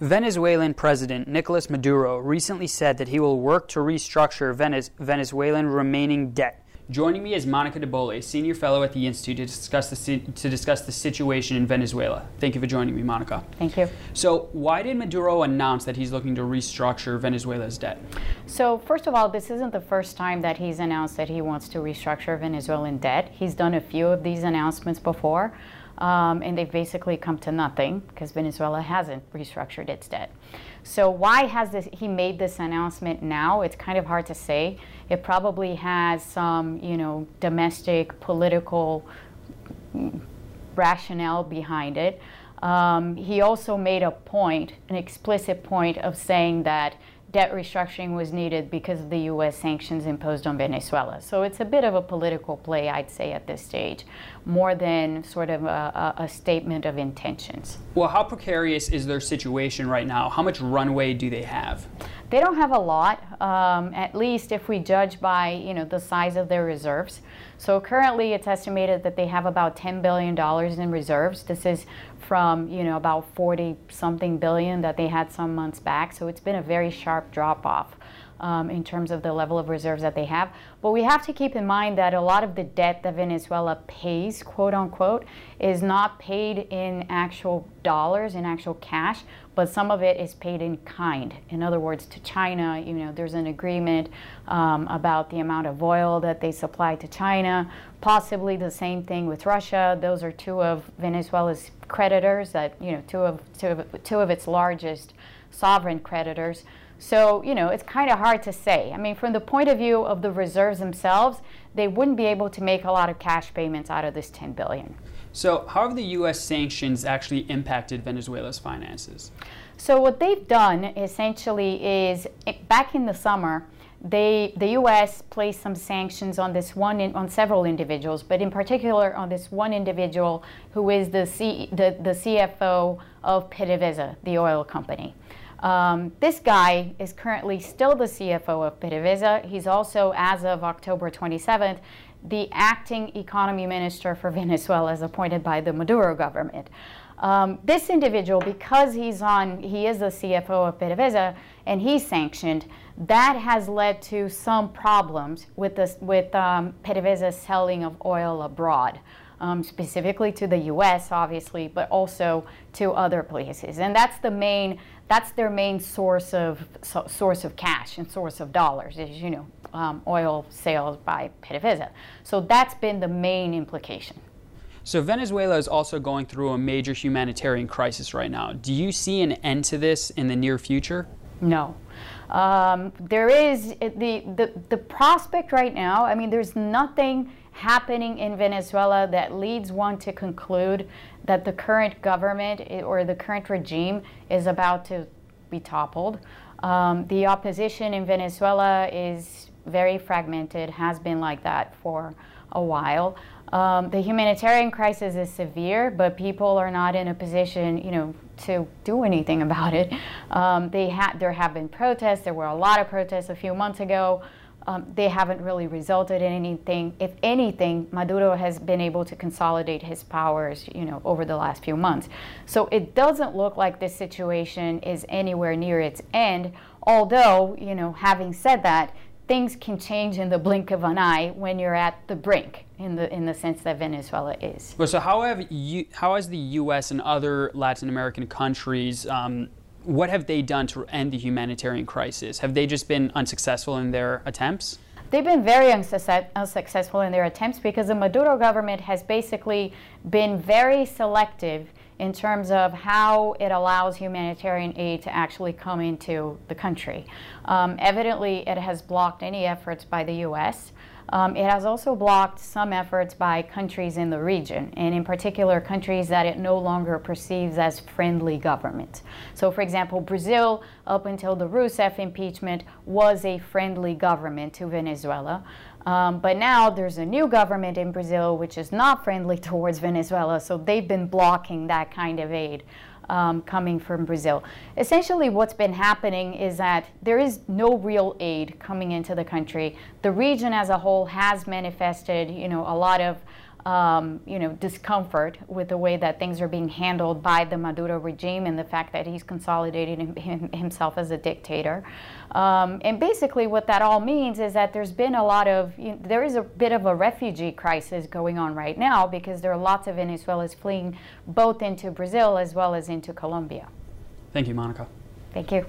Venezuelan President Nicolas Maduro recently said that he will work to restructure Venezuelan remaining debt. Joining me is Monica de Bolle, senior fellow at the Institute, to discuss the to discuss the situation in Venezuela. Thank you for joining me, Monica. Thank you. So, why did Maduro announce that he's looking to restructure Venezuela's debt? So, first of all, this isn't the first time that he's announced that he wants to restructure Venezuelan debt. He's done a few of these announcements before um, and they've basically come to nothing because Venezuela hasn't restructured its debt. So why has this, he made this announcement now? It's kind of hard to say. It probably has some, you know, domestic political rationale behind it. Um, he also made a point, an explicit point of saying that debt restructuring was needed because of the U.S. sanctions imposed on Venezuela. So it's a bit of a political play, I'd say, at this stage, more than sort of a, a, statement of intentions. Well, how precarious is their situation right now? How much runway do they have? They don't have a lot, um, at least if we judge by you know the size of their reserves. So currently, it's estimated that they have about 10 billion dollars in reserves. This is from you know about 40 something billion that they had some months back. So it's been a very sharp drop off um, in terms of the level of reserves that they have. But we have to keep in mind that a lot of the debt that Venezuela pays, quote unquote, is not paid in actual dollars, in actual cash, but some of it is paid in kind. In other words, to China, you know, there's an agreement um, about the amount of oil that they supply to China, possibly the same thing with Russia. Those are two of Venezuela's creditors that, you know, two of, two of, two of its largest sovereign creditors. So, you know, it's kind of hard to say. I mean, from the point of view of the reserves themselves, they wouldn't be able to make a lot of cash payments out of this 10 billion. So, how have the US sanctions actually impacted Venezuela's finances? So, what they've done essentially is eh, back in the summer, they, the U.S. placed some sanctions on this one, in, on several individuals, but in particular on this one individual who is the, C, the, the CFO of PDVSA, the oil company. Um, this guy is currently still the CFO of PDVSA. He's also, as of October 27th, the acting economy minister for Venezuela, as appointed by the Maduro government. Um, this individual, because he's on, he is the CFO of PDVSA, and he's sanctioned, that has led to some problems with this, with um, PDVSA's selling of oil abroad um, specifically to the U.S., obviously, but also to other places. And that's the main, that's their main source of so, source of cash and source of dollars is you know um, oil sales by PDVSA. So that's been the main implication. So Venezuela is also going through a major humanitarian crisis right now. Do you see an end to this in the near future? No. Um, there is the, the the prospect right now. I mean, there's nothing happening in Venezuela that leads one to conclude that the current government or the current regime is about to be toppled. Um, the opposition in Venezuela is very fragmented, has been like that for a while. Um, the humanitarian crisis is severe, but people are not in a position, you know, to do anything about it. Um, they ha- there have been protests. There were a lot of protests a few months ago um, they haven't really resulted in anything. If anything, Maduro has been able to consolidate his powers, you know, over the last few months. So it doesn't look like this situation is anywhere near its end. Although, you know, having said that, things can change in the blink of an eye when you're at the brink in the in the sense that Venezuela is. Well, so how have you, how has the U.S. and other Latin American countries um, what have they done to end the humanitarian crisis? Have they just been unsuccessful in their attempts? They've been very unsuccessful in their attempts because the Maduro government has basically been very selective in terms of how it allows humanitarian aid to actually come into the country. Um, evidently, it has blocked any efforts by the U.S. Um, it has also blocked some efforts by countries in the region, and in particular, countries that it no longer perceives as friendly governments. So, for example, Brazil, up until the Rousseff impeachment, was a friendly government to Venezuela. Um, but now there's a new government in Brazil which is not friendly towards Venezuela, so they've been blocking that kind of aid um, coming from Brazil. Essentially, what's been happening is that there is no real aid coming into the country. The region as a whole has manifested, you know, a lot of um, you know, discomfort with the way that things are being handled by the Maduro regime and the fact that he's consolidating him, himself as a dictator. Um, and basically, what that all means is that there's been a lot of, you know, there is a bit of a refugee crisis going on right now because there are lots of Venezuelans fleeing both into Brazil as well as into Colombia. Thank you, Monica. Thank you.